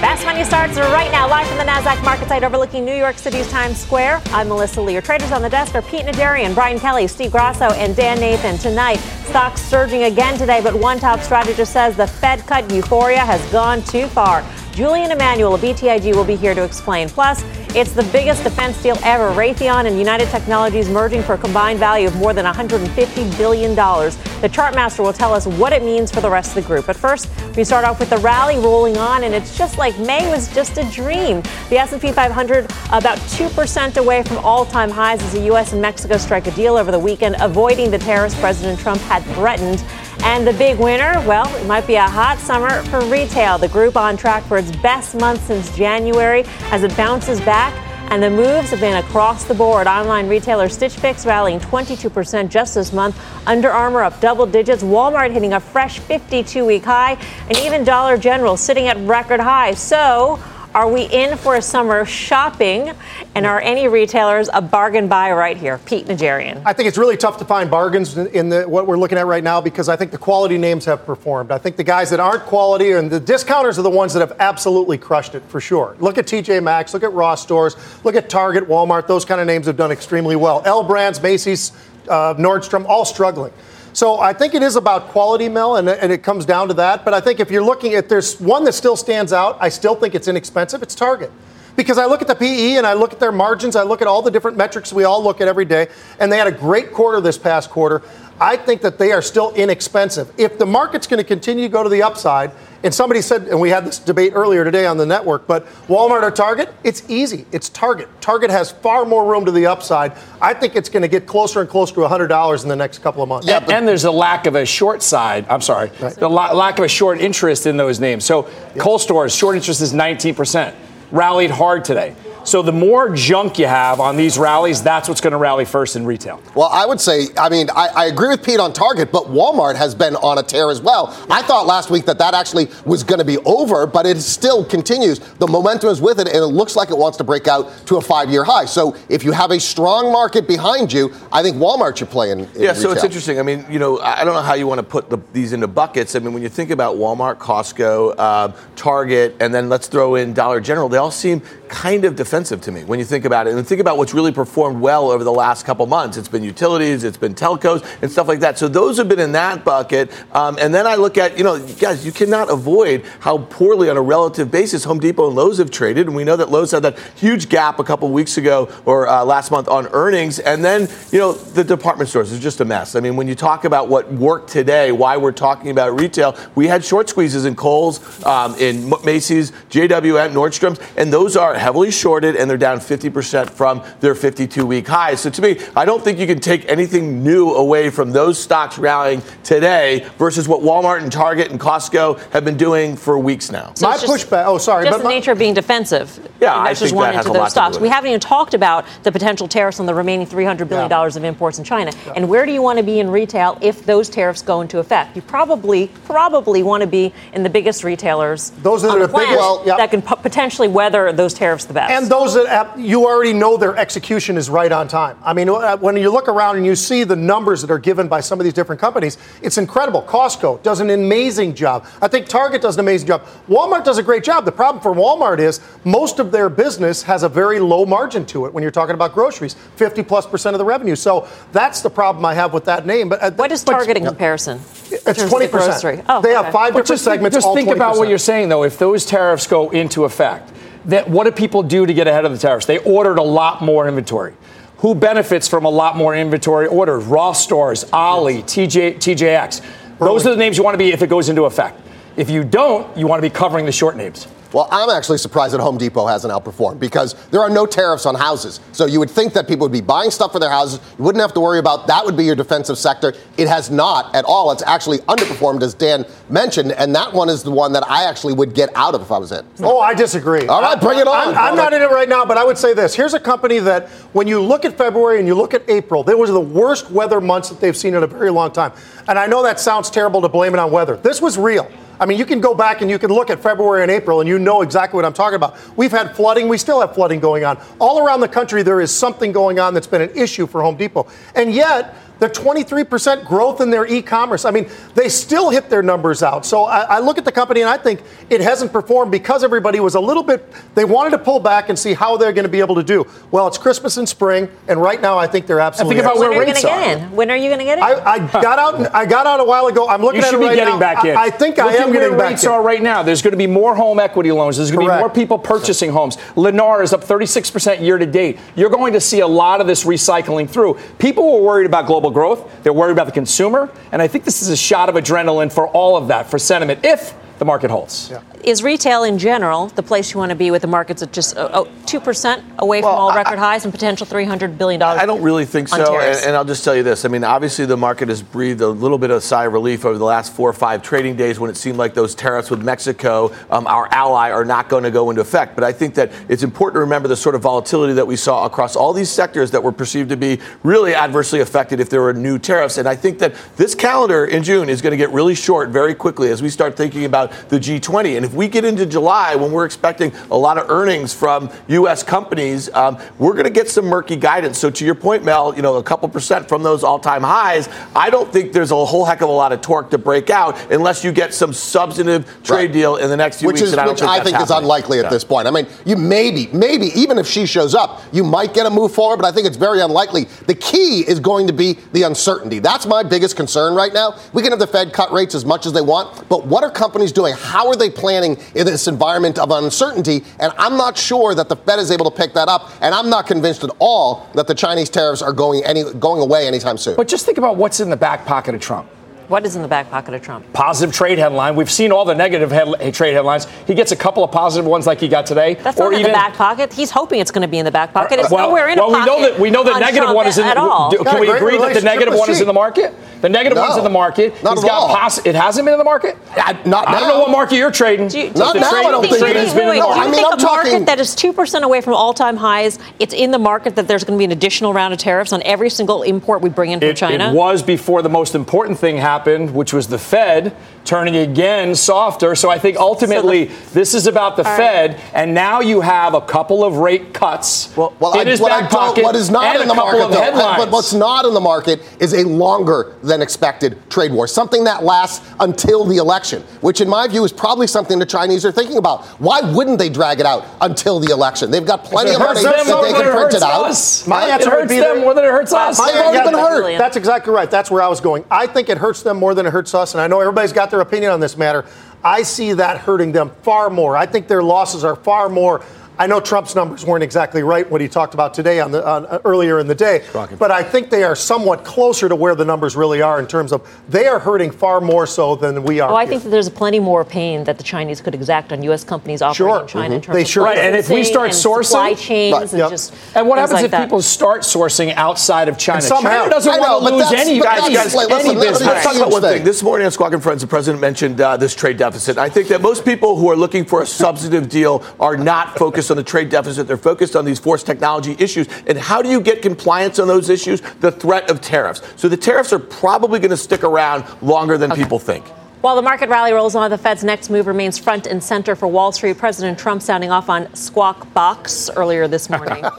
back. Fast Money starts right now, live from the NASDAQ market site overlooking New York City's Times Square. I'm Melissa Lee. Your traders on the desk are Pete Najarian, Brian Kelly, Steve Grasso, and Dan Nathan. Tonight, stocks surging again today, but one top strategist says the Fed cut euphoria has gone too far. Julian Emanuel of BTIG will be here to explain. Plus, it's the biggest defense deal ever. Raytheon and United Technologies merging for a combined value of more than $150 billion. The Chartmaster will tell us what it means for the rest of the group. But first, we start off with the rally rolling on, and it's just like May was just a dream. The S&P 500 about 2% away from all-time highs as the U.S. and Mexico strike a deal over the weekend, avoiding the tariffs President Trump had threatened. And the big winner, well, it might be a hot summer for retail. The group on track for its best month since January as it bounces back. And the moves have been across the board. Online retailer Stitch Fix rallying 22% just this month. Under Armour up double digits. Walmart hitting a fresh 52 week high. And even Dollar General sitting at record highs. So, are we in for a summer shopping? And are any retailers a bargain buy right here? Pete Najarian. I think it's really tough to find bargains in the, what we're looking at right now because I think the quality names have performed. I think the guys that aren't quality and the discounters are the ones that have absolutely crushed it for sure. Look at TJ Maxx, look at Ross stores, look at Target, Walmart. Those kind of names have done extremely well. L Brands, Macy's, uh, Nordstrom, all struggling. So I think it is about quality, Mel, and, and, it comes down to that. But I think if you're looking at, there's one that still stands out. I still think it's inexpensive. It's Target. Because I look at the PE and I look at their margins, I look at all the different metrics we all look at every day, and they had a great quarter this past quarter. I think that they are still inexpensive. If the market's going to continue to go to the upside, and somebody said, and we had this debate earlier today on the network, but Walmart or Target, it's easy. It's Target. Target has far more room to the upside. I think it's going to get closer and closer to $100 in the next couple of months. Yeah, and, and there's a lack of a short side. I'm sorry, right. the la- lack of a short interest in those names. So, yep. Kohl Stores, short interest is 19%, rallied hard today. So the more junk you have on these rallies, that's what's going to rally first in retail. Well, I would say, I mean, I, I, agree with Pete on Target, but Walmart has been on a tear as well. I thought last week that that actually was going to be over, but it still continues. The momentum is with it, and it looks like it wants to break out to a five-year high. So if you have a strong market behind you, I think Walmart should play in. in yeah, retail. so it's interesting. I mean, you know, I don't know how you want to put the, these into buckets. I mean, when you think about Walmart, Costco, uh, Target, and then let's throw in Dollar General, they all seem kind of defensive to me when you think about it. And think about what's really performed well over the last couple months. It's been utilities, it's been telcos, and stuff like that. So those have been in that bucket. Um, and then I look at, you know, guys, you cannot avoid how poorly on a relative basis Home Depot and Lowe's have traded. And we know that Lowe's had that huge gap a couple weeks ago or uh, last month on earnings. And then, you know, the department stores is just a mess. I mean, when you talk about what worked today, why we're talking about retail, we had short squeezes in Kohl's, um, in Macy's, JWN, Nordstrom's, and those are heavily shorted and they're down 50% from their 52 week highs. So to me, I don't think you can take anything new away from those stocks rallying today versus what Walmart and Target and Costco have been doing for weeks now. So my pushback, oh, sorry. Just but the my, nature of being defensive. Yeah, I think that has into a those stocks. To we haven't even talked about the potential tariffs on the remaining $300 billion yeah. of imports in China. Yeah. And where do you want to be in retail if those tariffs go into effect? You probably, probably want to be in the biggest retailers those are the, the biggest, well, yep. that can potentially weather those tariffs the best. And those that you already know their execution is right on time. I mean, uh, when you look around and you see the numbers that are given by some of these different companies, it's incredible. Costco does an amazing job. I think Target does an amazing job. Walmart does a great job. The problem for Walmart is most of their business has a very low margin to it when you're talking about groceries, 50 plus percent of the revenue. So that's the problem I have with that name. But uh, what is Target in comparison? It's 20 percent. Oh, they okay. have five but different just segments. Think, just think 20%. about what you're saying, though. If those tariffs go into effect, that what do people do to get ahead of the tariffs? They ordered a lot more inventory. Who benefits from a lot more inventory orders? Ross stores, Ali, TJ, TJX. Those are the names you want to be if it goes into effect. If you don't, you want to be covering the short names. Well, I'm actually surprised that Home Depot hasn't outperformed because there are no tariffs on houses. So you would think that people would be buying stuff for their houses. You wouldn't have to worry about that would be your defensive sector. It has not at all. It's actually underperformed, as Dan mentioned, and that one is the one that I actually would get out of if I was in. Oh, I disagree. All right, bring it on. I'm, I'm not in it right now, but I would say this. Here's a company that when you look at February and you look at April, they was the worst weather months that they've seen in a very long time. And I know that sounds terrible to blame it on weather. This was real. I mean, you can go back and you can look at February and April and you know exactly what I'm talking about. We've had flooding. We still have flooding going on. All around the country, there is something going on that's been an issue for Home Depot. And yet, the 23% growth in their e-commerce. I mean, they still hit their numbers out. So I, I, look at the company and I think it hasn't performed because everybody was a little bit. They wanted to pull back and see how they're going to be able to do. Well, it's Christmas and spring, and right now I think they're absolutely. I think about where rates are. Get in? When are you going to get in? I, I, got out. I got out a while ago. I'm looking you at it right now. getting back in. I, I think Look I am getting back rates in. are right now. There's going to be more home equity loans. There's going to be more people purchasing homes. Lennar is up 36% year to date. You're going to see a lot of this recycling through. People were worried about global growth. They're worried about the consumer. And I think this is a shot of adrenaline for all of that, for sentiment, if the market holds. Yeah. Is retail in general the place you want to be with the markets at just uh, oh, 2% away from Well, all I- record highs and potential $300 billion? I don't really think so, and, and I'll just tell you this. I mean, obviously, the market has breathed a little bit of sigh of relief over the last four or five trading days when it seemed like those tariffs with Mexico, um, our ally, are not going to go into effect. But I think that it's important to remember the sort of volatility that we saw across all these sectors that were perceived to be really adversely affected if there were new tariffs. And I think that this calendar in June is going to get really short very quickly as we start thinking about the G20. And if we get into July, when we're expecting a lot of earnings from U.S. companies, um, we're going to get some murky guidance. So to your point, Mel, you know, a couple percent from those all-time highs, I don't think there's a whole heck of a lot of torque to break out unless you get some substantive trade Right. deal in the next few which weeks. is I which think I think is unlikely at Yeah. this point. I mean, you maybe, maybe even if she shows up, you might get a move forward, but I think it's very unlikely. The key is going to be the uncertainty. That's my biggest concern right now. We can have the Fed cut rates as much as they want, but what are companies doing? How are they planning in this environment of uncertainty? And I'm not sure that the Fed is able to pick that up, and I'm not convinced at all that the Chinese tariffs are going any going away anytime soon. But just think about what's in the back pocket of Trump. what is in the back pocket of Trump? Positive trade headline. We've seen all the negative head- trade headlines. He gets a couple of positive ones like he got today. That's or not in even, the back pocket. He's hoping it's going to be in the back pocket. It's well, nowhere in well, a we know that we know the on negative Trump one is in at the, all. do- Can we agree that the relationship negative with one is in the market? The negative No. one's in the market. Not He's at got all. pos- it hasn't been in the market. I- not I don't know what market you're trading. Do you, Not do you now, think- I don't think think- it's wait, been wait, in the do you market. think I mean, a I'm market that is 2% away from all-time highs, it's in the market that there's going to be an additional round of tariffs on every single import we bring in from It, China? it was before the most important thing happened, which was the Fed turning again softer. So I think ultimately this is about the All right. Fed, and now you have a couple of rate cuts Well, in I, his what, I back don't- pocket what is not in the a couple market, of though, headlines. but what's not in the market is a longer than expected trade war, something that lasts until the election, which in my view is probably something the Chinese are thinking about. Why wouldn't they drag it out until the election? They've got plenty of hurts money that they can print it out. us. My it answer would hurts be them more than it hurts us. My- Yeah, already been that- hurt. That's exactly right. That's where I was going. I think it hurts them more than it hurts us, and I know everybody's got their opinion on this matter. I see that hurting them far more. I think their losses are far more. I know Trump's numbers weren't exactly right what he talked about today on the on, uh, earlier in the day, but I think they are somewhat closer to where the numbers really are in terms of they are hurting far more so than we are. Oh, I here. think that there's plenty more pain that the Chinese could exact on U.S. companies operating Sure. in China in Mhm. terms They of sure Right, and if we start sourcing- supply chains Right, and yep. just And what happens like if that. people start sourcing outside of China? And some China doesn't know, want to lose any, but any, that's- like, any let me business. Let's talk about one thing. thing. This morning on Squawk and Friends, the president mentioned uh, this trade deficit. I think that most people who are looking for a substantive deal are not focused on the trade deficit. They're focused on these forced technology issues. And how do you get compliance on those issues? The threat of tariffs. So the tariffs are probably going to stick around longer than people think. While the market rally rolls on, the Fed's next move remains front and center for Wall Street. President Trump sounding off on Squawk Box earlier this morning.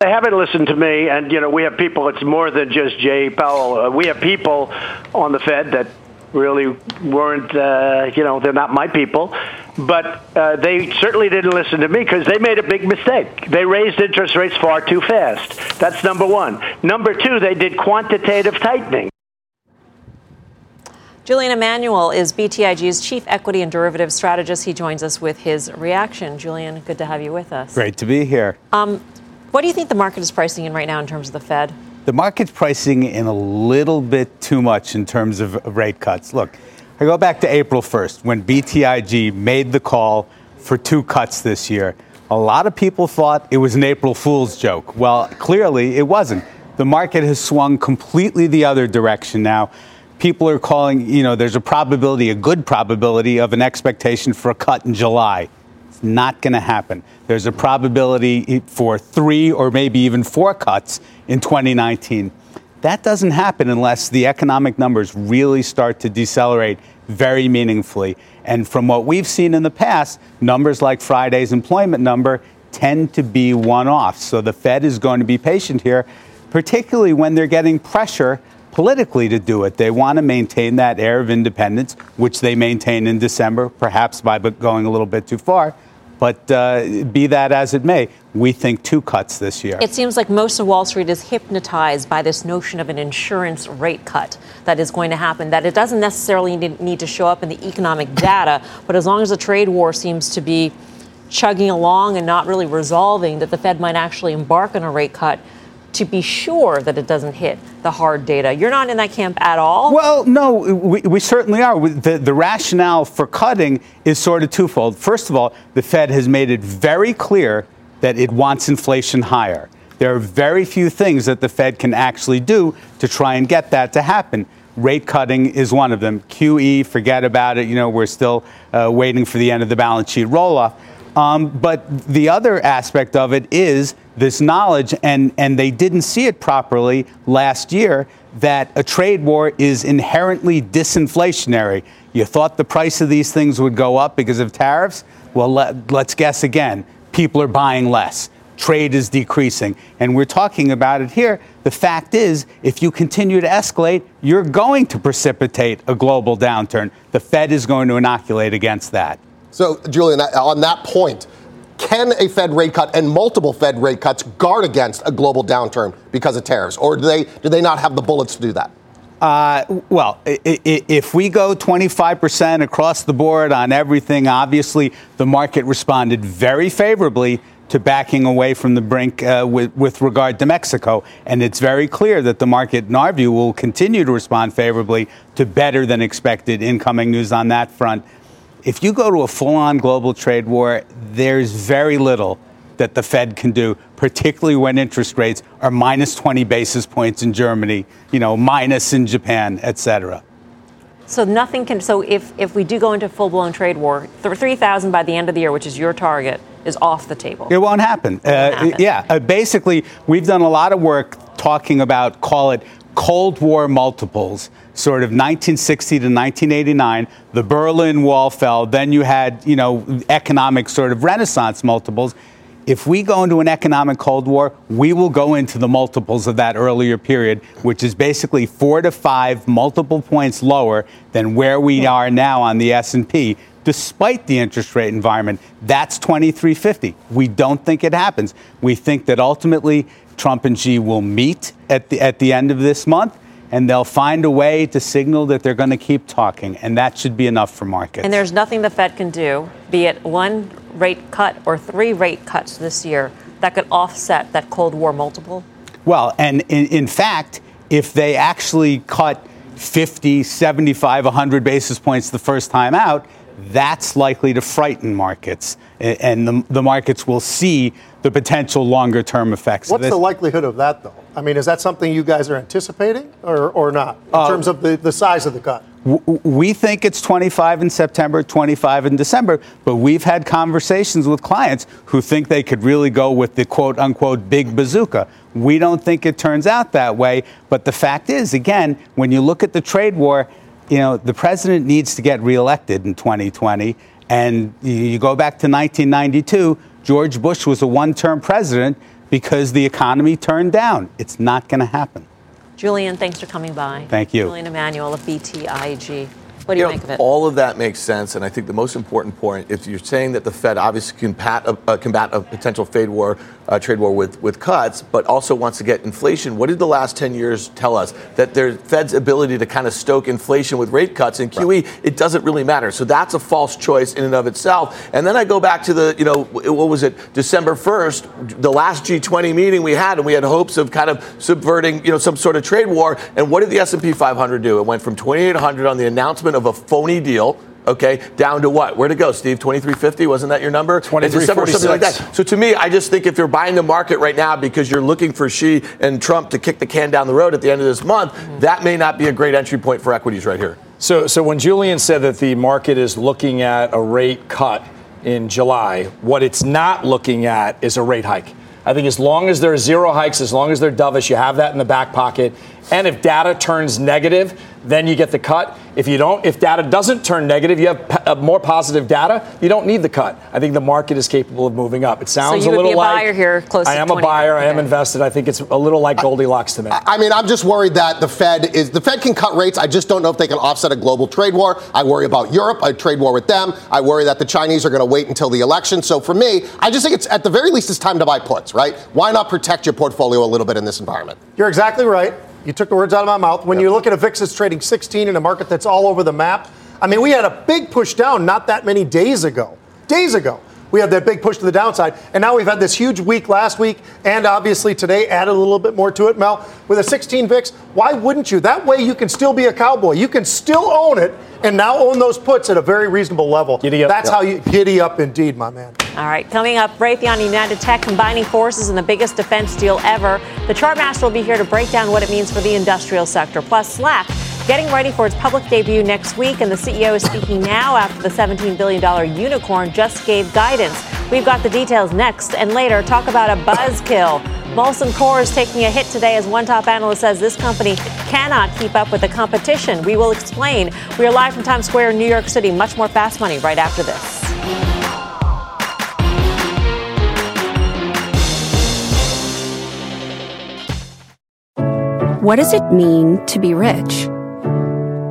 They haven't listened to me, and you know we have people. It's more than just Jay Powell. Uh, we have people on the Fed that really weren't. Uh, you know, they're not my people, but uh, they certainly didn't listen to me because they made a big mistake. They raised interest rates far too fast. That's number one. Number two, they did quantitative tightening. Julian Emanuel is BTIG's chief equity and derivative strategist. He joins us with his reaction. Julian, good to have you with us. Great to be here. What do you think the market is pricing in right now in terms of the Fed? The market's pricing in a little bit too much in terms of rate cuts. Look, I go back to April 1st when BTIG made the call for two cuts this year. A lot of people thought it was an April Fool's joke. Well, clearly it wasn't. The market has swung completely the other direction now. People are calling, you know, there's a probability, a good probability of an expectation for a cut in July. It's not going to happen. There's a probability for three or maybe even four cuts in 2019. That doesn't happen unless the economic numbers really start to decelerate very meaningfully. And from what we've seen in the past, numbers like Friday's employment number tend to be one off. So the Fed is going to be patient here, particularly when they're getting pressure politically to do it. They want to maintain that air of independence, which they maintain in December, perhaps by going a little bit too far. But uh, be that as it may, we think two cuts this year. It seems like most of Wall Street is hypnotized by this notion of an insurance rate cut that is going to happen, that it doesn't necessarily need to show up in the economic data, but as long as the trade war seems to be chugging along and not really resolving, that the Fed might actually embark on a rate cut to be sure that it doesn't hit the hard data. You're not in that camp at all? Well, no, we, we certainly are. The, the rationale for cutting is sort of twofold. First of all, the Fed has made it very clear that it wants inflation higher. There are very few things that the Fed can actually do to try and get that to happen. Rate cutting is one of them. QE, forget about it. You know, we're still uh, waiting for the end of the balance sheet roll off. Um, but the other aspect of it is this knowledge, and, and they didn't see it properly last year, that a trade war is inherently disinflationary. You thought the price of these things would go up because of tariffs? Well, let, let's guess again. People are buying less. Trade is decreasing. And we're talking about it here. The fact is, if you continue to escalate, you're going to precipitate a global downturn. The Fed is going to inoculate against that. So, Julian, on that point, can a Fed rate cut and multiple Fed rate cuts guard against a global downturn because of tariffs, or do they do they not have the bullets to do that? Uh, well, if we go 25% across the board on everything, obviously the market responded very favorably to backing away from the brink uh, with, with, regard to Mexico. And it's very clear that the market, in our view, will continue to respond favorably to better than expected incoming news on that front if you go to a full on global trade war, there's very little that the Fed can do, particularly when interest rates are minus 20 basis points in Germany, you know, minus in Japan, et cetera. So nothing can. So if, if we do go into full blown trade war, 3,000 by the end of the year, which is your target, is off the table. It won't happen. It won't uh, happen. Yeah. Uh, basically, we've done a lot of work talking about, call it Cold War multiples, sort of 1960 to 1989. The Berlin Wall fell. Then you had, you know, economic sort of renaissance multiples. If we go into an economic Cold War, we will go into the multiples of that earlier period, which is basically four to five multiple points lower than where we are now on the S&P despite the interest rate environment. That's 2350. We don't think it happens. We think that ultimately Trump and Xi will meet at the, at the end of this month and they'll find a way to signal that they're going to keep talking, and that should be enough for markets. And there's nothing the Fed can do, be it one rate cut or three rate cuts this year, that could offset that Cold War multiple? Well, and in, in fact, if they actually cut 50, 75, 100 basis points the first time out, that's likely to frighten markets, and the, the markets will see the potential longer term effects. What's the likelihood of that, though? I mean, is that something you guys are anticipating or, or not in uh, terms of the, the size of the cut? we think it's 25 in September, 25 in December, but we've had conversations with clients who think they could really go with the quote unquote big bazooka. We don't think it turns out that way, but the fact is, again, when you look at the trade war, you know, the president needs to get reelected in 2020. And you go back to 1992, George Bush was a one term president because the economy turned down. It's not going to happen. Julian, thanks for coming by. Thank you. Julian Emanuel of BTIG. What do you, you know, make of it? All of that makes sense, and I think the most important point, if you're saying that the Fed obviously can combat a, uh, combat a potential trade war, uh, trade war with, with cuts, but also wants to get inflation. What did the last 10 years tell us? That the Fed's ability to kind of stoke inflation with rate cuts and QE, right. it doesn't really matter. So that's a false choice in and of itself. And then I go back to the, you know, what was it, December 1st, the last G20 meeting we had, and we had hopes of kind of subverting, you know, some sort of trade war. And what did the S&P 500 do? It went from 2,800 on the announcement of a phony deal okay, down to what? Where'd it go, Steve? 2350? Wasn't that your number? In 23, December, something like that. So to me, I just think if you're buying the market right now because you're looking for Xi and Trump to kick the can down the road at the end of this month, that may not be a great entry point for equities right here. So, so when Julian said that the market is looking at a rate cut in July, what it's not looking at is a rate hike. I think as long as there are zero hikes, as long as they're dovish, you have that in the back pocket. And if data turns negative, then you get the cut. If you don't, if data doesn't turn negative, you have p- uh, more positive data. You don't need the cut. I think the market is capable of moving up. It sounds you a would little be a like buyer here, close I to am a 20. buyer. I am invested. I think it's a little like Goldilocks to me. I mean, I'm just worried that the Fed is the Fed can cut rates. I just don't know if they can offset a global trade war. I worry about Europe, a trade war with them. I worry that the Chinese are going to wait until the election. So for me, I just think it's at the very least it's time to buy puts, right? Why not protect your portfolio a little bit in this environment? You're exactly right. You took the words out of my mouth. When you look at a VIX that's trading 16 in a market that's all over the map, I mean, we had a big push down not that many days ago. Days ago. We had that big push to the downside. And now we've had this huge week last week, and obviously today added a little bit more to it, Mel. With a 16 VIX, why wouldn't you? That way you can still be a cowboy. You can still own it and now own those puts at a very reasonable level. Giddy up. That's Yep. how you giddy up indeed, my man. All right, coming up, Raytheon and United Tech combining forces in the biggest defense deal ever. The Chartmaster will be here to break down what it means for the industrial sector. Plus, Slack getting ready for its public debut next week, and the CEO is speaking now after the $17 billion unicorn just gave guidance. We've got the details next, and later, talk about a buzzkill. Molson Coors is taking a hit today as one top analyst says this company cannot keep up with the competition. We will explain. We are live from Times Square in New York City. Much more fast money right after this. What does it mean to be rich?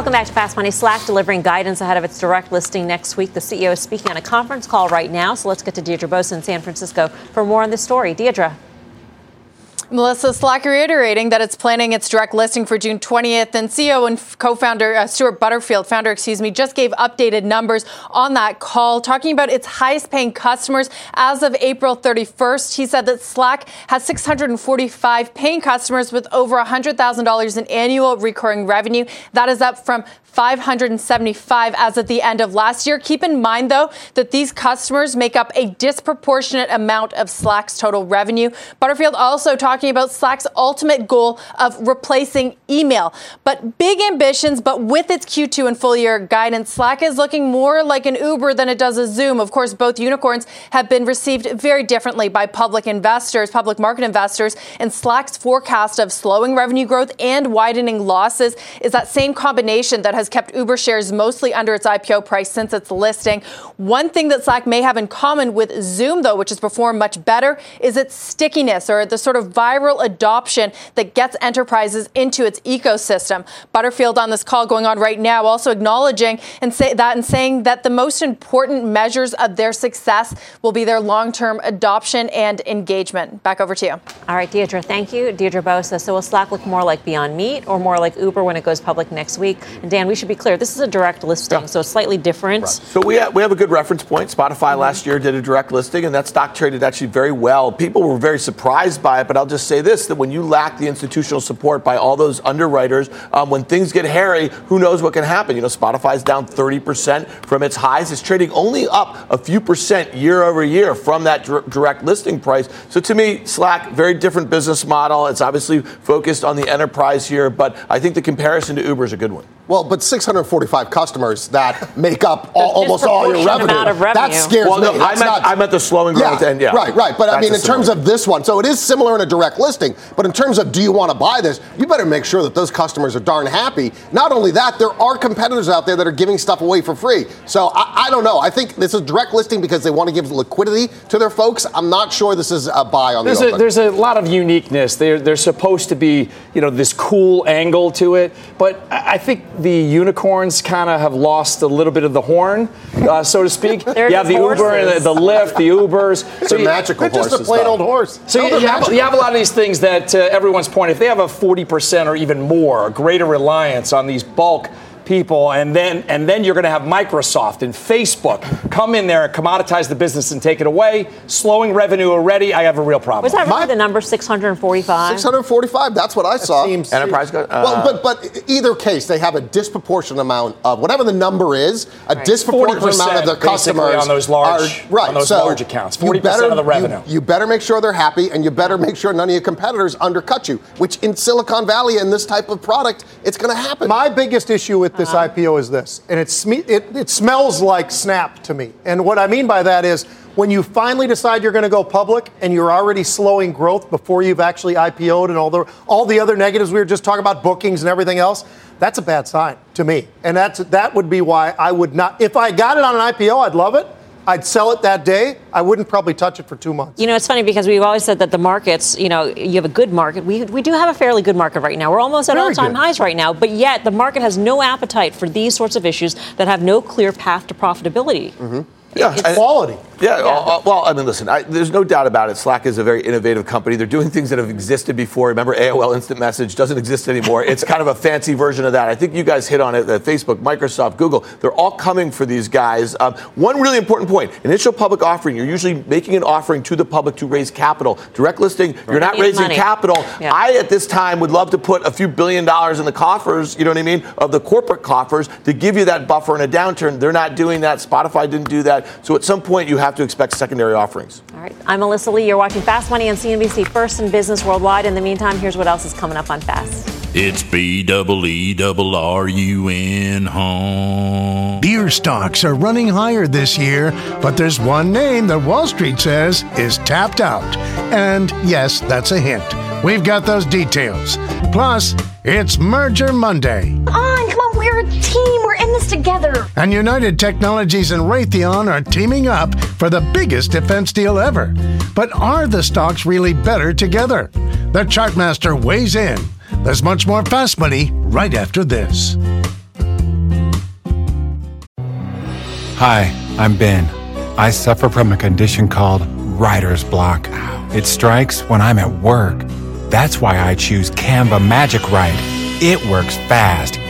Welcome back to Fast Money. Slack delivering guidance ahead of its direct listing next week. The CEO is speaking on a conference call right now. So let's get to Deirdre Bosa in San Francisco for more on this story. Deirdre. Melissa Slack reiterating that it's planning its direct listing for June 20th, and CEO and co-founder uh, Stewart Butterfield, founder, excuse me, just gave updated numbers on that call, talking about its highest-paying customers as of April 31st. He said that Slack has 645 paying customers with over $100,000 in annual recurring revenue. That is up from 575 as of the end of last year. Keep in mind, though, that these customers make up a disproportionate amount of Slack's total revenue. Butterfield also talking about Slack's ultimate goal of replacing email. But big ambitions, but with its Q2 and full year guidance, Slack is looking more like an Uber than it does a Zoom. Of course, both unicorns have been received very differently by public investors, public market investors, and Slack's forecast of slowing revenue growth and widening losses is that same combination that has kept Uber shares mostly under its IPO price since its listing. One thing that Slack may have in common with Zoom, though, which has performed much better, is its stickiness or the sort of viral adoption that gets enterprises into its ecosystem. Butterfield on this call going on right now also acknowledging and say that and saying that the most important measures of their success will be their long-term adoption and engagement. Back over to you. All right, Deirdre, thank you. Deirdre Bosa. So will Slack look more like Beyond Meat or more like Uber when it goes public next week? And Dan, we should be clear, this is a direct listing, so it's slightly different. So we have, we have a good reference point. Spotify last mm-hmm. year did a direct listing, and that stock traded actually very well. People were very surprised by it, but I'll just say this: that when you lack the institutional support by all those underwriters, um, when things get hairy, who knows what can happen? You know, Spotify's down 30% from its highs. It's trading only up a few percent year over year from that dir- direct listing price. So to me, Slack, very different business model. It's obviously focused on the enterprise here, but I think the comparison to Uber is a good one. Well, but 645 customers that make up all, almost all your revenue. amount of revenue. That scares Well, no, me. I That's meant- I meant the slowing growth yeah, and- yeah. Right, right. But I mean, in terms of this one, so it is similar in a direct direct listing. But in terms of do you want to buy this, you better make sure that those customers are darn happy. Not only that, there are competitors out there that are giving stuff away for free. So I, I don't know. I think this is direct listing because they want to give liquidity to their folks. I'm not sure this is a buy on there's the a, open. there's a lot of uniqueness. They're, they're supposed to be, you know, this cool angle to it. But I I think the unicorns kind of have lost a little bit of the horn, uh, so to speak. You have the just Uber, and the, the Lyft, the Ubers. They're you- magical They're just a plain though. old horse. So No, you, you have, you have a lot of these things that, to everyone's point, if they have a 40% or even more, a greater reliance on these bulk people, and then and then you're going to have Microsoft and Facebook come in there and commoditize the business and take it away, slowing revenue already. I have a real problem. Was that really My- the number 645? 645. That's what I saw. seems- Enterprise. Uh, well, but but either case, they have a disproportionate amount of whatever the number is, a disproportionate amount of their customers on those large- are, right. on those so large accounts. 40% of the you- revenue. You, better make sure they're happy, and you better make sure none of your competitors undercut you. Which in Silicon Valley and this type of product, it's going to happen. My biggest issue with this uh-huh. IPO is this, and it's sme- it, it smells like Snap to me. And what I mean by that is when you finally decide you're going to go public and you're already slowing growth before you've actually IPO'd and all the all the other negatives we were just talking about, bookings and everything else. That's a bad sign to me, and that's that would be why I would not. If I got it on an IPO, I'd love it. I'd sell it that day. I wouldn't probably touch it for two months. You know, it's funny because we've always said that the markets, you know, you have a good market. We, we do have a fairly good market right now. We're almost at all time highs right now, but yet the market has no appetite for these sorts of issues that have no clear path to profitability. Mm-hmm. yeah, It's quality. Yeah, uh, uh, well, I mean, listen, I, there's no doubt about it. Slack is a very innovative company. They're doing things that have existed before. Remember, AOL Instant Message doesn't exist anymore. It's kind of a fancy version of that. I think you guys hit on it. that Facebook, Microsoft, Google, they're all coming for these guys. Um, one really important point initial public offering, you're usually making an offering to the public to raise capital. Direct listing, you're not raising money. capital. Yeah. I, at this time, would love to put a few billion dollars in the coffers, you know what I mean, of the corporate coffers to give you that buffer in a downturn. They're not doing that. Spotify didn't do that. So at some point, you have to expect secondary offerings. All right. I'm Melissa Lee. You're watching Fast Money on CNBC First in Business Worldwide. In the meantime, here's what else is coming up on Fast. It's B double E double R U N home. Beer stocks are running higher this year, but there's one name that Wall Street says is tapped out. And yes, that's a hint. We've got those details. Plus, it's Merger Monday. Come on, come on, we're a team. We're in this together. And United Technologies and Raytheon are teaming up for the biggest defense deal ever. But are the stocks really better together? The Chartmaster weighs in. There's much more fast money right after this. Hi, I'm Ben. I suffer from a condition called writer's block. It strikes when I'm at work. That's why I choose Canva Magic Write. It works fast,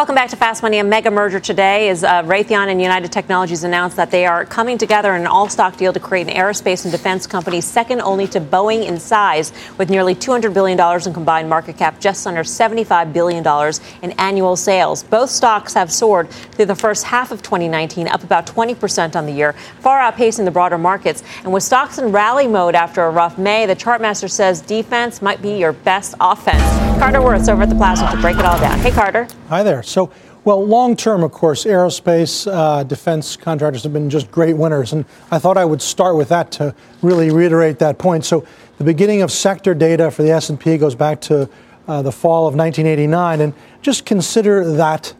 Welcome back to Fast Money. A mega merger today as uh, Raytheon and United Technologies announced that they are coming together in an all-stock deal to create an aerospace and defense company second only to Boeing in size, with nearly $200 billion in combined market cap, just under $75 billion in annual sales. Both stocks have soared through the first half of 2019, up about 20% on the year, far outpacing the broader markets. And with stocks in rally mode after a rough May, the chartmaster says defense might be your best offense. Carter Worth's over at the Plaza to break it all down. Hey, Carter. Hi there. So, well, long term, of course, aerospace uh, defense contractors have been just great winners, and I thought I would start with that to really reiterate that point. So, the beginning of sector data for the S&P goes back to uh, the fall of 1989, and just consider that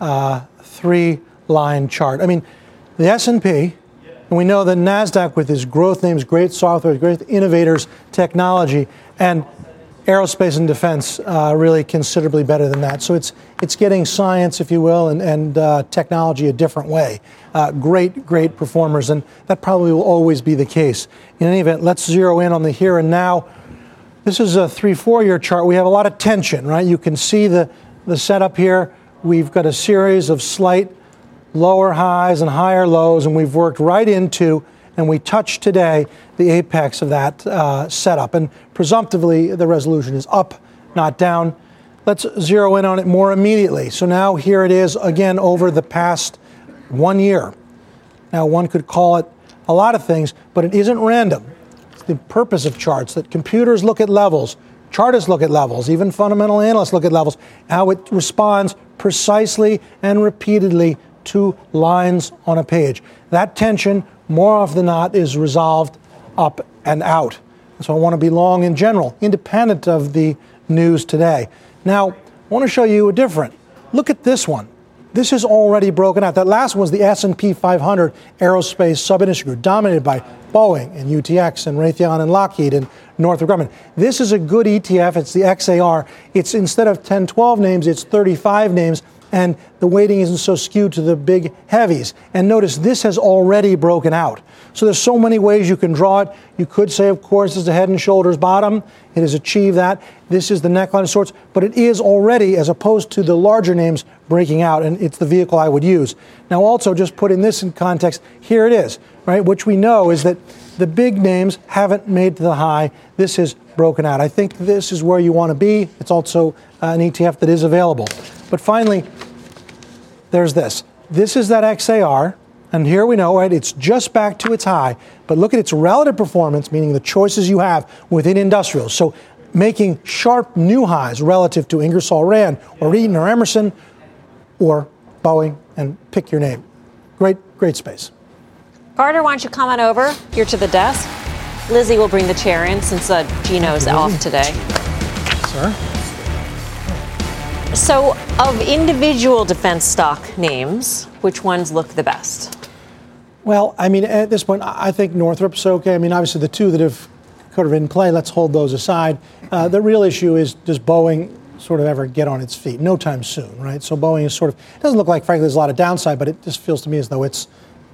uh, three-line chart. I mean, the S&P, and we know that Nasdaq with its growth names, great software, great innovators, technology, and aerospace and defense uh, really considerably better than that. So it's it's getting science, if you will, and, and uh, technology a different way. Uh, great, great performers, and that probably will always be the case. In any event, let's zero in on the here and now. This is a three, four year chart. We have a lot of tension, right? You can see the, the setup here. We've got a series of slight lower highs and higher lows, and we've worked right into and we touch today the apex of that uh, setup. And presumptively, the resolution is up, not down. Let's zero in on it more immediately. So now here it is again over the past one year. Now, one could call it a lot of things, but it isn't random. It's the purpose of charts that computers look at levels, chartists look at levels, even fundamental analysts look at levels, how it responds precisely and repeatedly to lines on a page. That tension more often than not is resolved up and out. So I want to be long in general, independent of the news today. Now, I want to show you a different. Look at this one. This is already broken out. That last one was the S&P 500 aerospace sub-industry group, dominated by Boeing and UTX and Raytheon and Lockheed and Northrop Grumman. This is a good ETF. It's the XAR. It's instead of 10, 12 names, it's 35 names and the weighting isn't so skewed to the big heavies. And notice this has already broken out. So there's so many ways you can draw it. You could say, of course, is the head and shoulders bottom. It has achieved that. This is the neckline of sorts, but it is already, as opposed to the larger names, breaking out, and it's the vehicle I would use. Now, also, just putting this in context, here it is, right? Which we know is that the big names haven't made to the high. This is broken out. I think this is where you want to be. It's also an ETF that is available. But finally, there's this. This is that XAR, and here we know, right, it's just back to its high, but look at its relative performance, meaning the choices you have within industrials. So making sharp new highs relative to Ingersoll Rand or Eaton or Emerson or Boeing, and pick your name. Great, great space. Carter, why don't you come on over here to the desk? Lizzie will bring the chair in since uh, Gino's off today. Sir? So, of individual defense stock names, which ones look the best? Well, I mean, at this point, I think Northrop's okay. I mean, obviously, the two that have kind of in play, let's hold those aside. Uh, the real issue is does Boeing sort of ever get on its feet? No time soon, right? So Boeing is sort of, doesn't look like, frankly, there's a lot of downside, but it just feels to me as though it's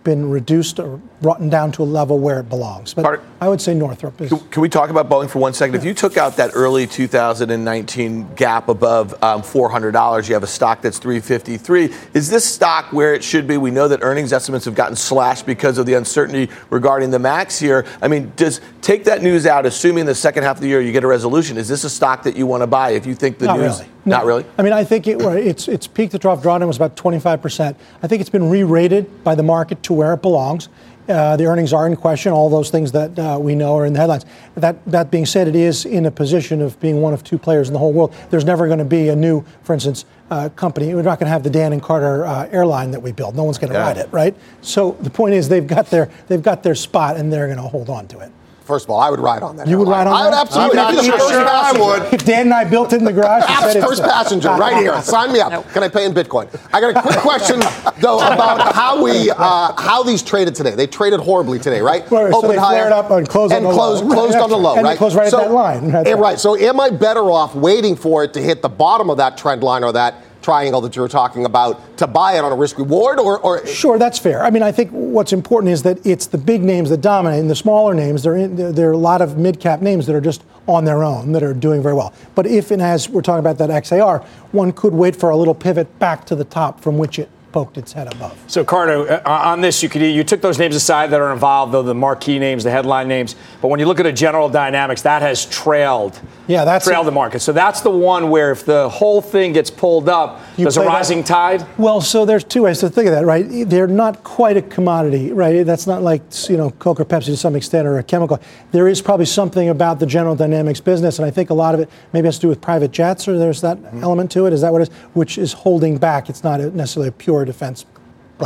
been reduced or brought down to a level where it belongs. But I would say Northrop is. Can, can, we talk about Boeing for one second? Yeah. If you took out that early 2019 gap above um, $400, you have a stock that's 353. Is this stock where it should be? We know that earnings estimates have gotten slashed because of the uncertainty regarding the max here. I mean, does take that news out, assuming the second half of the year you get a resolution? Is this a stock that you want to buy if you think the Not news? Really. No. Not really. I mean, I think it, it's it's peak to trough drawdown was about 25 percent. I think it's been re-rated by the market to where it belongs. Uh, the earnings are in question. All those things that uh, we know are in the headlines. That that being said, it is in a position of being one of two players in the whole world. There's never going to be a new, for instance, uh, company. We're not going to have the Dan and Carter uh, airline that we build. No one's going to yeah. ride it, right? So the point is, they've got their they've got their spot, and they're going to hold on to it. First of all, I would ride on that. You would ride on I would absolutely. I would sure, sure I would. If Dan and I built it in the garage, first passenger, right here. Sign me up. Nope. Can I pay in Bitcoin? I got a quick question though about how we uh, how these traded today. They traded horribly today, right? Right. Open so they higher up and closed and on the closed, low. closed right, on the low, and right? closed right so, at that line. Right, yeah, right. So am I better off waiting for it to hit the bottom of that trend line or that? Triangle that you were talking about to buy it on a risk reward or, or, sure that's fair. I mean i think what's important is that it's the big names that dominate and the smaller names there, there are a lot of mid-cap names that are just on their own that are doing very well. But if and as we're talking about that xar one could wait for a little pivot back to the top from which it poked its head above. So, Carter, uh, on this, you could you took those names aside that are involved, though the marquee names, the headline names. But when you look at a general dynamics, that has trailed. Yeah, that's trailed the market. So that's the one where if the whole thing gets pulled up, there's a rising that. tide. Well, so there's two ways to think of that, right? They're not quite a commodity, right? That's not like you know Coke or Pepsi to some extent or a chemical. There is probably something about the general dynamics business, and I think a lot of it maybe has to do with private jets, or there's that mm-hmm. element to it. Is that what it is? Which is holding back. It's not necessarily a pure defense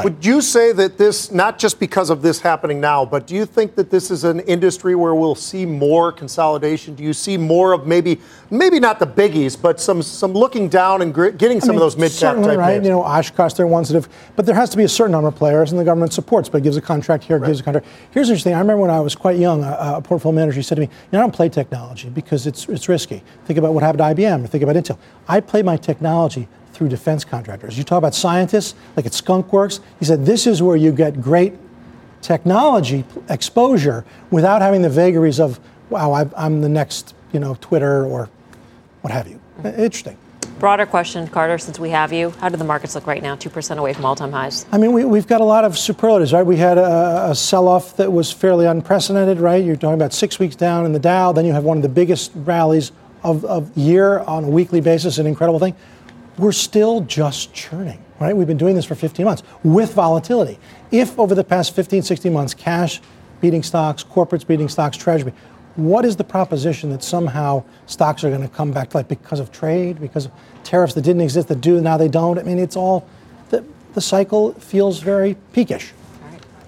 Would you say that this, not just because of this happening now, but do you think that this is an industry where we'll see more consolidation? Do you see more of maybe, maybe not the biggies, but some some looking down and gr- getting some I mean, of those mid cap certainly, type right? names? You know, Oshkosh, they're ones that have, but there has to be a certain number of players, and the government supports, but it gives a contract here, gives a contract. Here's the interesting. I remember when I was quite young, a, a portfolio manager said to me, "You know, I don't play technology because it's it's risky. Think about what happened to IBM, or think about Intel. I play my technology." Through defense contractors. You talk about scientists, like at Skunk Works. He said, This is where you get great technology exposure without having the vagaries of, wow, I, I'm the next, you know, Twitter or what have you. Mm-hmm. Interesting. Broader question, Carter, since we have you. How do the markets look right now? 2% away from all time highs. I mean, we, we've got a lot of superlatives, right? We had a, a sell off that was fairly unprecedented, right? You're talking about six weeks down in the Dow, then you have one of the biggest rallies of, of year on a weekly basis, an incredible thing. We're still just churning, right? We've been doing this for 15 months with volatility. If over the past 15, 16 months, cash beating stocks, corporates beating stocks, treasury, what is the proposition that somehow stocks are going to come back to life because of trade, because of tariffs that didn't exist that do, now they don't? I mean, it's all, the, the cycle feels very peakish.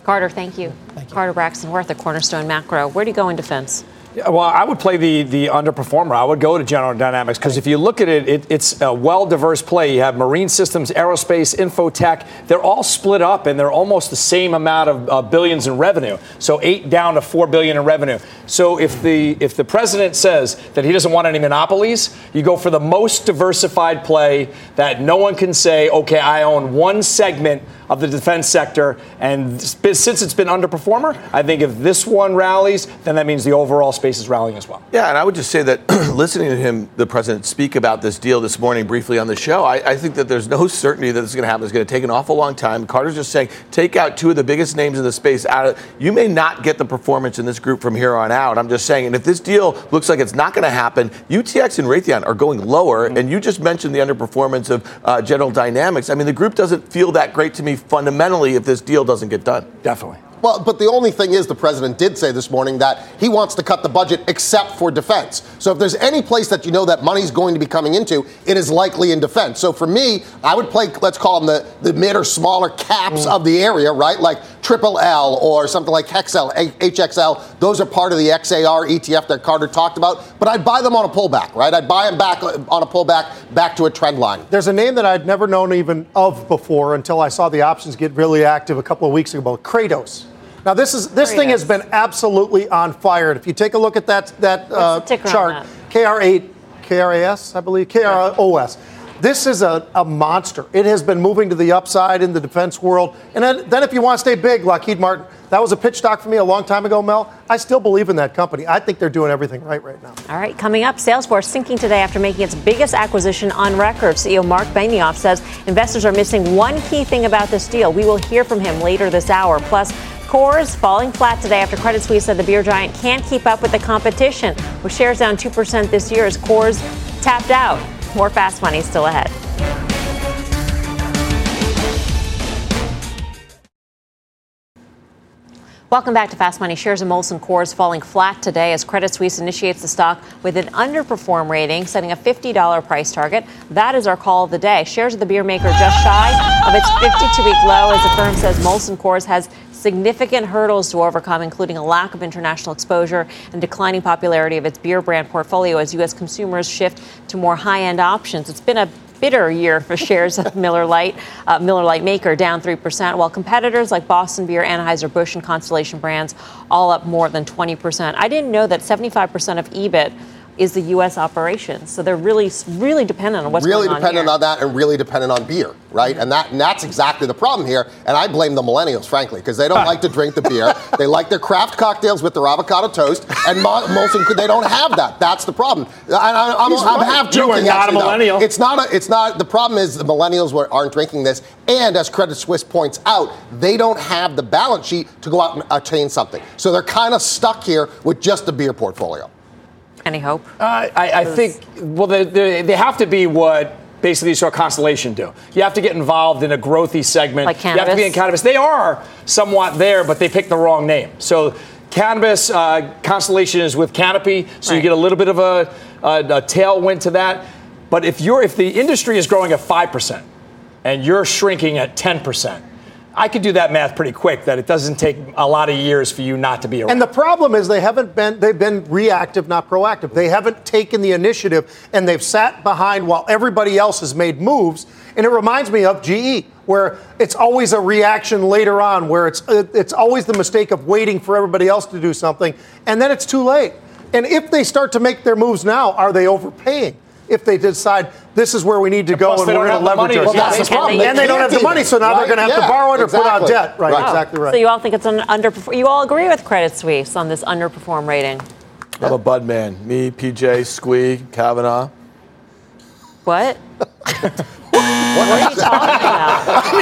Carter, thank you. Thank you. Carter Braxton Worth at Cornerstone Macro. Where do you go in defense? Well, I would play the the underperformer. I would go to General Dynamics because if you look at it, it, it's a well diverse play. You have marine systems, aerospace, infotech. They're all split up, and they're almost the same amount of uh, billions in revenue. So eight down to four billion in revenue. So if the if the president says that he doesn't want any monopolies, you go for the most diversified play that no one can say, okay, I own one segment of the defense sector. And since it's been underperformer, I think if this one rallies, then that means the overall space is rallying as well. Yeah, and I would just say that listening to him, the president, speak about this deal this morning briefly on the show, I, I think that there's no certainty that this is going to happen. It's going to take an awful long time. Carter's just saying, take out two of the biggest names in the space out of. You may not get the performance in this group from here on out. I'm just saying, and if this deal looks like it's not going to happen, UTX and Raytheon are going lower. Mm-hmm. And you just mentioned the underperformance of uh, General Dynamics. I mean, the group doesn't feel that great to me fundamentally if this deal doesn't get done. Definitely. Well, but the only thing is, the president did say this morning that he wants to cut the budget except for defense. So if there's any place that you know that money's going to be coming into, it is likely in defense. So for me, I would play, let's call them the, the mid or smaller caps mm. of the area, right? Like Triple L or something like Hexcel, HXL. Those are part of the XAR ETF that Carter talked about. But I'd buy them on a pullback, right? I'd buy them back on a pullback back to a trend line. There's a name that I'd never known even of before until I saw the options get really active a couple of weeks ago. Kratos. Now this is this thing has been absolutely on fire. And if you take a look at that that uh, chart, KR8, KRAS, I believe, KROS. This is a, a monster. It has been moving to the upside in the defense world. And then, then if you want to stay big, Lockheed Martin, that was a pitch stock for me a long time ago, Mel. I still believe in that company. I think they're doing everything right right now. All right, coming up, Salesforce sinking today after making its biggest acquisition on record. CEO Marc Benioff says investors are missing one key thing about this deal. We will hear from him later this hour. Plus, Coors falling flat today after Credit Suisse said the beer giant can't keep up with the competition. With shares down 2% this year as Coors tapped out. More fast money still ahead. Welcome back to Fast Money. Shares of Molson Coors falling flat today as Credit Suisse initiates the stock with an underperform rating, setting a $50 price target. That is our call of the day. Shares of the beer maker just shy of its 52-week low as the firm says Molson Coors has significant hurdles to overcome, including a lack of international exposure and declining popularity of its beer brand portfolio as U.S. consumers shift to more high-end options. It's been a bitter year for shares of Miller Lite, uh, Miller Lite Maker down 3%, while competitors like Boston Beer, Anheuser-Busch, and Constellation Brands all up more than 20%. I didn't know that 75% of EBIT is the U.S. operations. So they're really, really dependent on what's really going on dependent here. on that, and really dependent on beer, right? Mm-hmm. And that, and that's exactly the problem here. And I blame the millennials, frankly, because they don't like to drink the beer. They like their craft cocktails with their avocado toast, and Molson, they don't have that. That's the problem. I, am right. half joking. You are not actually, a millennial. Though. It's not. A, it's not. The problem is the millennials were, aren't drinking this, and as Credit Suisse points out, they don't have the balance sheet to go out and attain something. So they're kind of stuck here with just a beer portfolio. Any hope? Uh, I, I think, well, they, they, they have to be what basically you saw Constellation do. You have to get involved in a growthy segment. Like You have to be in cannabis. They are somewhat there, but they picked the wrong name. So cannabis, uh, Constellation is with Canopy, so Right. you get a little bit of a, a, a tailwind to that. But if you're if the industry is growing at five percent and you're shrinking at ten percent. I could do that math pretty quick. That it doesn't take a lot of years for you not to be around. And the problem is they haven't been they've been reactive, not proactive. They haven't taken the initiative and they've sat behind while everybody else has made moves. And it reminds me of GE, where it's always a reaction later on, where it's it's always the mistake of waiting for everybody else to do something, and then it's too late. And if they start to make their moves now, are they overpaying? If they decide this is where we need to go plus and we're going to leverage money. ourselves. Well, that's the problem. And they don't have the money, so now either, they're going to have right? to borrow it or put out debt. Right, Right. exactly right. So you all think it's an underperform? You all agree with Credit Suisse on this underperform rating? I'm a Bud man. Me, PJ, Squee, Kavanaugh. What? what are you talking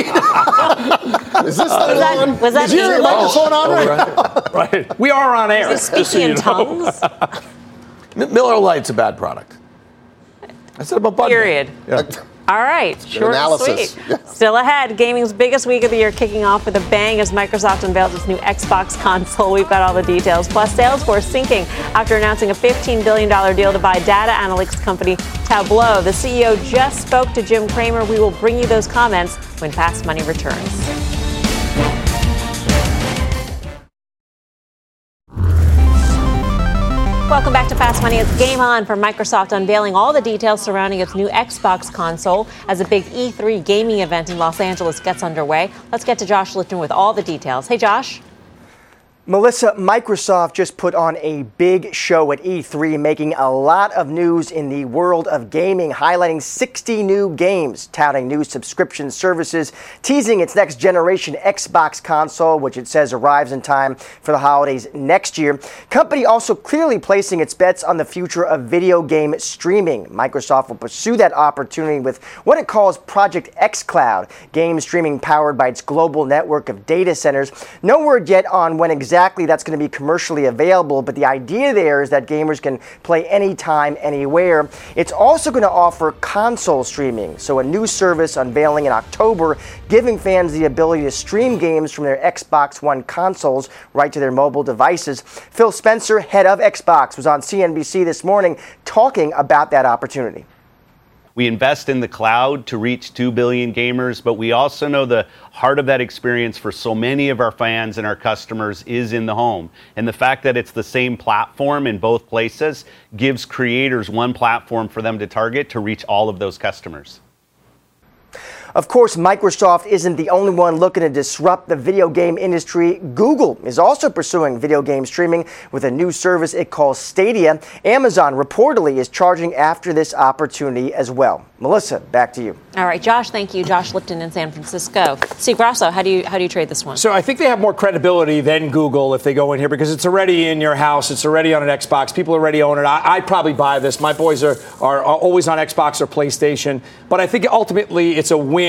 about? Is this Was that, was that Is your English? microphone on oh, right right. right. We are on air. Is he just so speaking you in know. tongues? Miller Lite's a bad product. I said I'm a Bud. Period. Yeah. All right, short analysis. sweet. Still ahead, gaming's biggest week of the year kicking off with a bang as Microsoft unveils its new Xbox console. We've got all the details. Plus, Salesforce sinking after announcing a $15 billion deal to buy data analytics company Tableau. The CEO just spoke to Jim Cramer. We will bring you those comments when Fast Money returns. Welcome back to Fast Money. It's game on for Microsoft unveiling all the details surrounding its new Xbox console as a big E3 gaming event in Los Angeles gets underway. Let's get to Josh Lipton with all the details. Hey, Josh. Melissa, Microsoft just put on a big show at E3, making a lot of news in the world of gaming, highlighting 60 new games, touting new subscription services, teasing its next generation Xbox console, which it says arrives in time for the holidays next year. Company also clearly placing its bets on the future of video game streaming. Microsoft will pursue that opportunity with what it calls Project xCloud, game streaming powered by its global network of data centers. No word yet on when exactly exactly that's going to be commercially available, but the idea there is that gamers can play anytime, anywhere. It's also going to offer console streaming, so a new service unveiling in October, giving fans the ability to stream games from their Xbox One consoles right to their mobile devices. Phil Spencer, head of Xbox, was on CNBC this morning talking about that opportunity. We invest in the cloud to reach 2 billion gamers, but we also know the heart of that experience for so many of our fans and our customers is in the home. And the fact that it's the same platform in both places gives creators one platform for them to target to reach all of those customers. Of course, Microsoft isn't the only one looking to disrupt the video game industry. Google is also pursuing video game streaming with a new service it calls Stadia. Amazon reportedly is charging after this opportunity as well. Melissa, back to you. All right, Josh, thank you. Josh Lipton in San Francisco. Steve Grasso, how do you how do you trade this one? So I think they have more credibility than Google if they go in here because it's already in your house. It's already on an Xbox. People already own it. I, I'd probably buy this. My boys are, are, are always on Xbox or PlayStation. But I think ultimately it's a win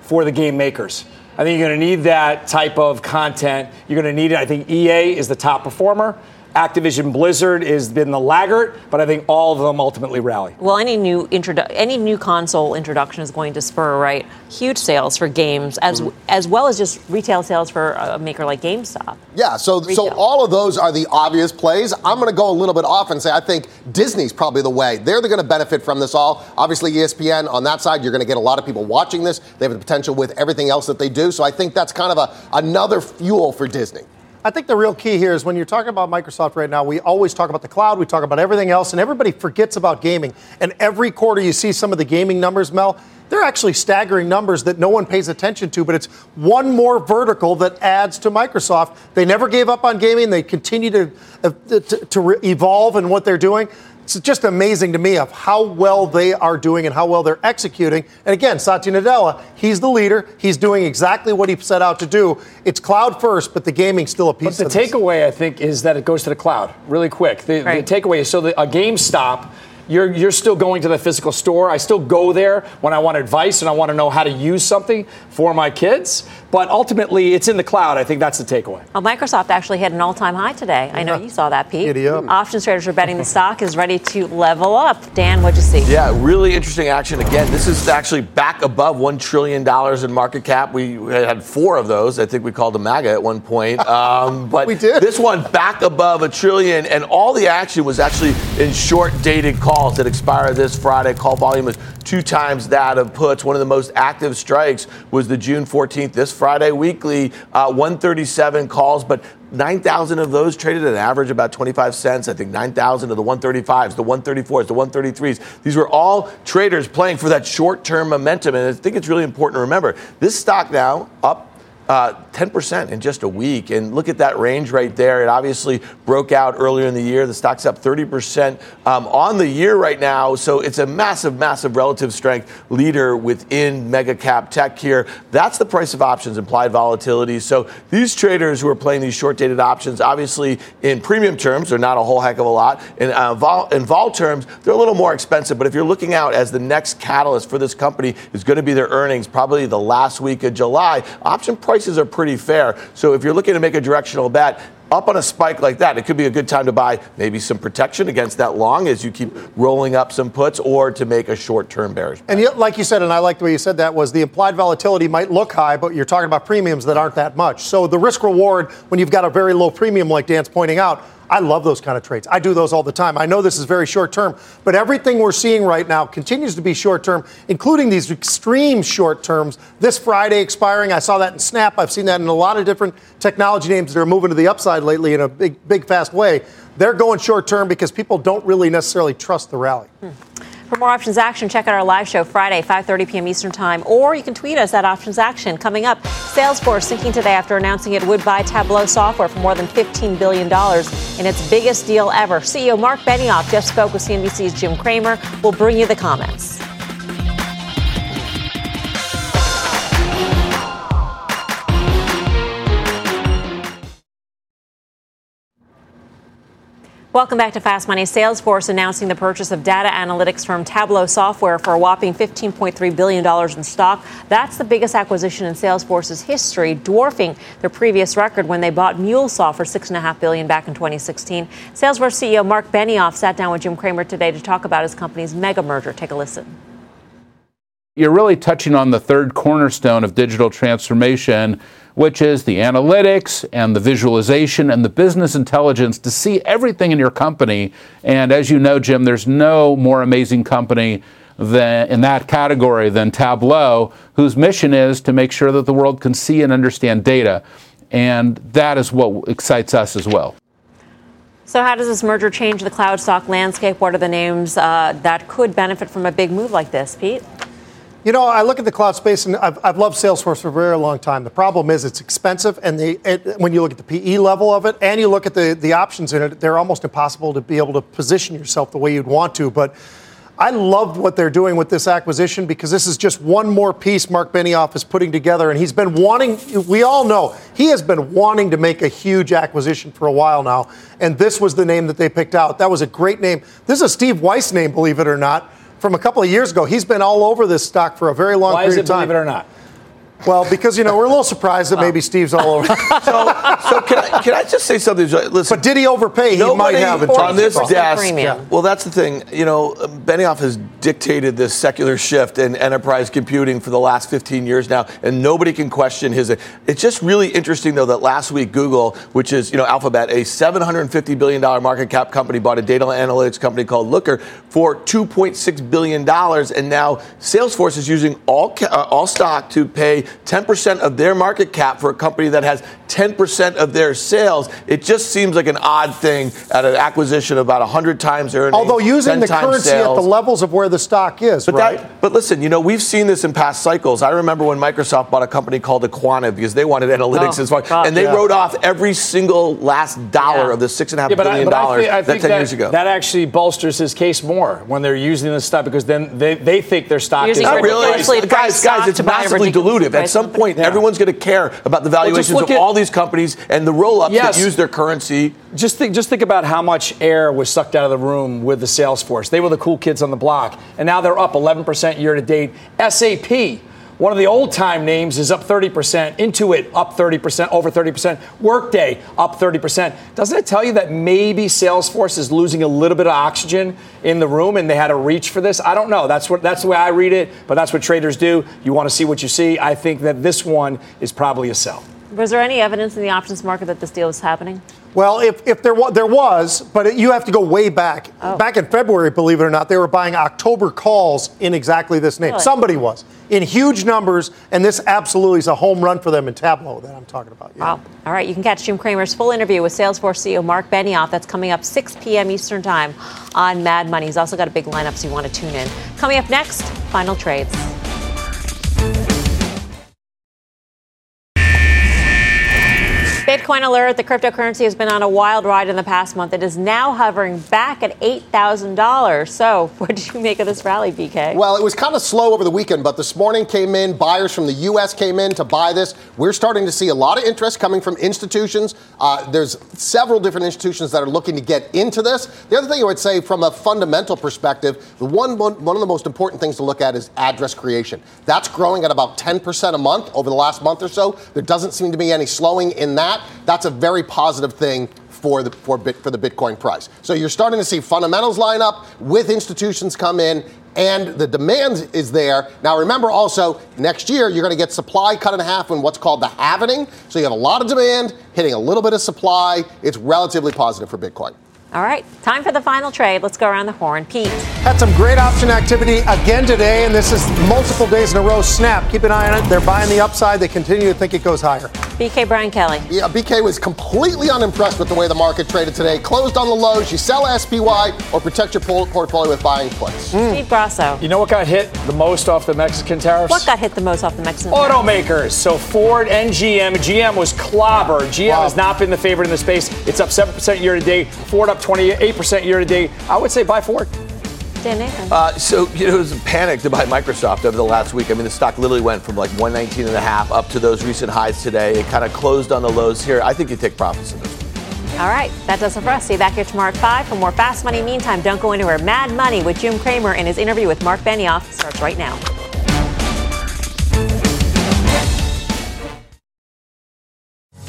for the game makers. I think you're going to need that type of content. You're going to need it. I think EA is the top performer. Activision Blizzard has been the laggard, but I think all of them ultimately rally. Well, any new introdu- any new console introduction is going to spur right huge sales for games as Mm-hmm. as well as just retail sales for a maker like GameStop. Yeah, so so all of those are the obvious plays. I'm going to go a little bit off and say I think Disney's probably the way. They're going to benefit from this all. Obviously, ESPN on that side, you're going to get a lot of people watching this. They have the potential with everything else that they do. So I think that's kind of a another fuel for Disney. I think the real key here is when you're talking about Microsoft right now, we always talk about the cloud, we talk about everything else, and everybody forgets about gaming. And every quarter you see some of the gaming numbers, Mel, they're actually staggering numbers that no one pays attention to, but it's one more vertical that adds to Microsoft. They never gave up on gaming, they continue to, uh, to, to evolve in what they're doing. It's just amazing to me of how well they are doing and how well they're executing. And again, Satya Nadella, he's the leader. He's doing exactly what he set out to do. It's cloud first, but the gaming's still a piece But the of this. takeaway, I think, is that it goes to the cloud really quick. The, Right. the takeaway is so that a GameStop, you're, you're still going to the physical store. I still go there when I want advice and I want to know how to use something for my kids. But ultimately, it's in the cloud. I think that's the takeaway. Well, Microsoft actually hit an all-time high today. I know you saw that, Pete. Giddy up. Options traders are betting the stock is ready to level up. Dan, what'd you see? Yeah, really interesting action. Again, this is actually back above $1 trillion in market cap. We had four of those. I think we called them MAGA at one point. Um, but we did. this one back above a trillion, and all the action was actually in short dated calls. calls that expire this Friday. Call volume is two times that of puts. One of the most active strikes was the June 14th, this Friday weekly, uh, 137 calls, but 9,000 of those traded at an average about 25 cents. I think 9,000 of the 135s, the 134s, the 133s. These were all traders playing for that short term momentum. And I think it's really important to remember this stock now up uh, 10% in just a week. And look at that range right there. It obviously broke out earlier in the year. The stock's up 30% um, on the year right now. So it's a massive, massive relative strength leader within mega cap tech here. That's the price of options, implied volatility. So these traders who are playing these short dated options, obviously in premium terms, they're not a whole heck of a lot. In, uh, vol, in vol terms, they're a little more expensive. But if you're looking out as the next catalyst for this company is going to be their earnings, probably the last week of July, option price prices are pretty fair. So if you're looking to make a directional bet, up on a spike like that, it could be a good time to buy maybe some protection against that long as you keep rolling up some puts or to make a short term bearish. Bet. And yet, like you said, and I like the way you said that, was the implied volatility might look high, but you're talking about premiums that aren't that much. So the risk reward when you've got a very low premium, like Dan's pointing out, I love those kind of trades. I do those all the time. I know this is very short term, but everything we're seeing right now continues to be short term, including these extreme short terms. This Friday expiring, I saw that in Snap. I've seen that in a lot of different technology names that are moving to the upside lately in a big, big, fast way. They're going short term because people don't really necessarily trust the rally. Hmm. For more options action, check out our live show Friday, 5:30 p.m. Eastern Time, or you can tweet us at Options Action. Coming up, Salesforce sinking today after announcing it would buy Tableau software for more than 15 billion dollars in its biggest deal ever. CEO Marc Benioff just spoke with CNBC's Jim Cramer. We'll bring you the comments. Welcome back to Fast Money. Salesforce announcing the purchase of data analytics firm Tableau Software for a whopping $15.3 billion in stock. That's the biggest acquisition in Salesforce's history, dwarfing their previous record when they bought MuleSoft for 6.5 billion back in 2016. Salesforce CEO Marc Benioff sat down with Jim Cramer today to talk about his company's mega merger. Take a listen. You're really touching on the third cornerstone of digital transformation which is the analytics and the visualization and the business intelligence to see everything in your company. And as you know, Jim, there's no more amazing company than, in that category than Tableau, whose mission is to make sure that the world can see and understand data. And that is what excites us as well. So, how does this merger change the cloud stock landscape? What are the names uh, that could benefit from a big move like this, Pete? You know, I look at the cloud space, and I've, I've loved Salesforce for a very long time. The problem is it's expensive, and the, it, when you look at the PE level of it, and you look at the, the options in it, they're almost impossible to be able to position yourself the way you'd want to. But I loved what they're doing with this acquisition because this is just one more piece Marc Benioff is putting together, and he's been wanting. We all know he has been wanting to make a huge acquisition for a while now, and this was the name that they picked out. That was a great name. This is a Steve Weiss name, believe it or not from a couple of years ago. He's been all over this stock for a very long Why period of time. Believe it or not. Well, because you know we're a little surprised that maybe Steve's all over. so, so can I, can I just say something? Listen, but did he overpay? He might have on this desk. Yeah. Well, that's the thing. You know, Benioff has dictated this secular shift in enterprise computing for the last 15 years now, and nobody can question his. It's just really interesting though that last week Google, which is you know Alphabet, a 750 billion dollar market cap company, bought a data analytics company called Looker for 2.6 billion dollars, and now Salesforce is using all uh, all stock to pay 10% of their market cap for a company that has 10% of their sales. It just seems like an odd thing at an acquisition of about 100 times earnings. Although using the currency sales. at the levels of where the stock is, but right? That, but listen, you know, we've seen this in past cycles. I remember when Microsoft bought a company called aQuantive because they wanted analytics oh, as far, God, and they yeah. wrote off every single last dollar yeah. of the six and a half yeah, billion I, dollars I think, I think that 10 that, years ago. That actually bolsters his case more when they're using this stuff because then they, they think their stock using is not really. Guys, guys, it's massively dilutive. At some point, everyone's going to care about the valuations well, of at, all these companies and the roll-ups yes, that use their currency. Just think, just think about how much air was sucked out of the room with the Salesforce. They were the cool kids on the block, and now they're up 11% year to date. SAP. One of the old time names is up 30%. Intuit up 30%, over 30%. Workday up 30%. Doesn't it tell you that maybe Salesforce is losing a little bit of oxygen in the room and they had to reach for this? I don't know. That's what that's the way I read it, but that's what traders do. You want to see what you see. I think that this one is probably a sell. Was there any evidence in the options market that this deal is happening? Well, if, if there was, there was, but it, you have to go way back. Oh. Back in February, believe it or not, they were buying October calls in exactly this name. Really? Somebody was in huge numbers, and this absolutely is a home run for them in Tableau that I'm talking about. Yeah. Wow. All right, you can catch Jim Cramer's full interview with Salesforce CEO Marc Benioff. That's coming up 6 p.m. Eastern Time on Mad Money. He's also got a big lineup, so you want to tune in. Coming up next, final trades. Bitcoin alert, the cryptocurrency has been on a wild ride in the past month. It is now hovering back at $8,000. So, what did you make of this rally, BK? Well, it was kind of slow over the weekend, but this morning came in. Buyers from the U.S. came in to buy this. We're starting to see a lot of interest coming from institutions. Uh, there's several different institutions that are looking to get into this. The other thing I would say, from a fundamental perspective, the one one one of the most important things to look at is address creation. That's growing at about 10% a month over the last month or so. There doesn't seem to be any slowing in that. That's a very positive thing for the for bit for the Bitcoin price. So you're starting to see fundamentals line up with institutions come in and the demand is there. Now remember also next year you're going to get supply cut in half in what's called the halvening. So you have a lot of demand hitting a little bit of supply. It's relatively positive for Bitcoin. All right, time for the final trade. Let's go around the horn. Pete. Had some great option activity again today, and this is multiple days in a row. Snap, keep an eye on it. They're buying the upside. They continue to think it goes higher. BK Brian Kelly. Yeah, BK was completely unimpressed with the way the market traded today. Closed on the lows. You sell SPY or protect your portfolio with buying puts. Mm. Steve Grasso. You know what got hit the most off the Mexican tariffs? What got hit the most off the Mexican? Automakers. So Ford and GM. GM was clobbered. GM Wow. has not been the favorite in the space. It's up 7% year to date. Ford up 28% year to date. I would say buy Ford. Dan Uh, so you know, it was a panic to buy Microsoft over the last week. I mean, the stock literally went from like 119 and a half up to those recent highs today. It kind of closed on the lows here. I think you take profits in this. All right, that does it for us. See you back here tomorrow at 5 for more Fast Money. Meantime, don't go anywhere. Mad Money with Jim Cramer and his interview with Marc Benioff starts right now.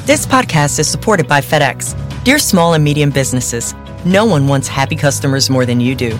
This podcast is supported by FedEx. Dear small and medium businesses, no one wants happy customers more than you do.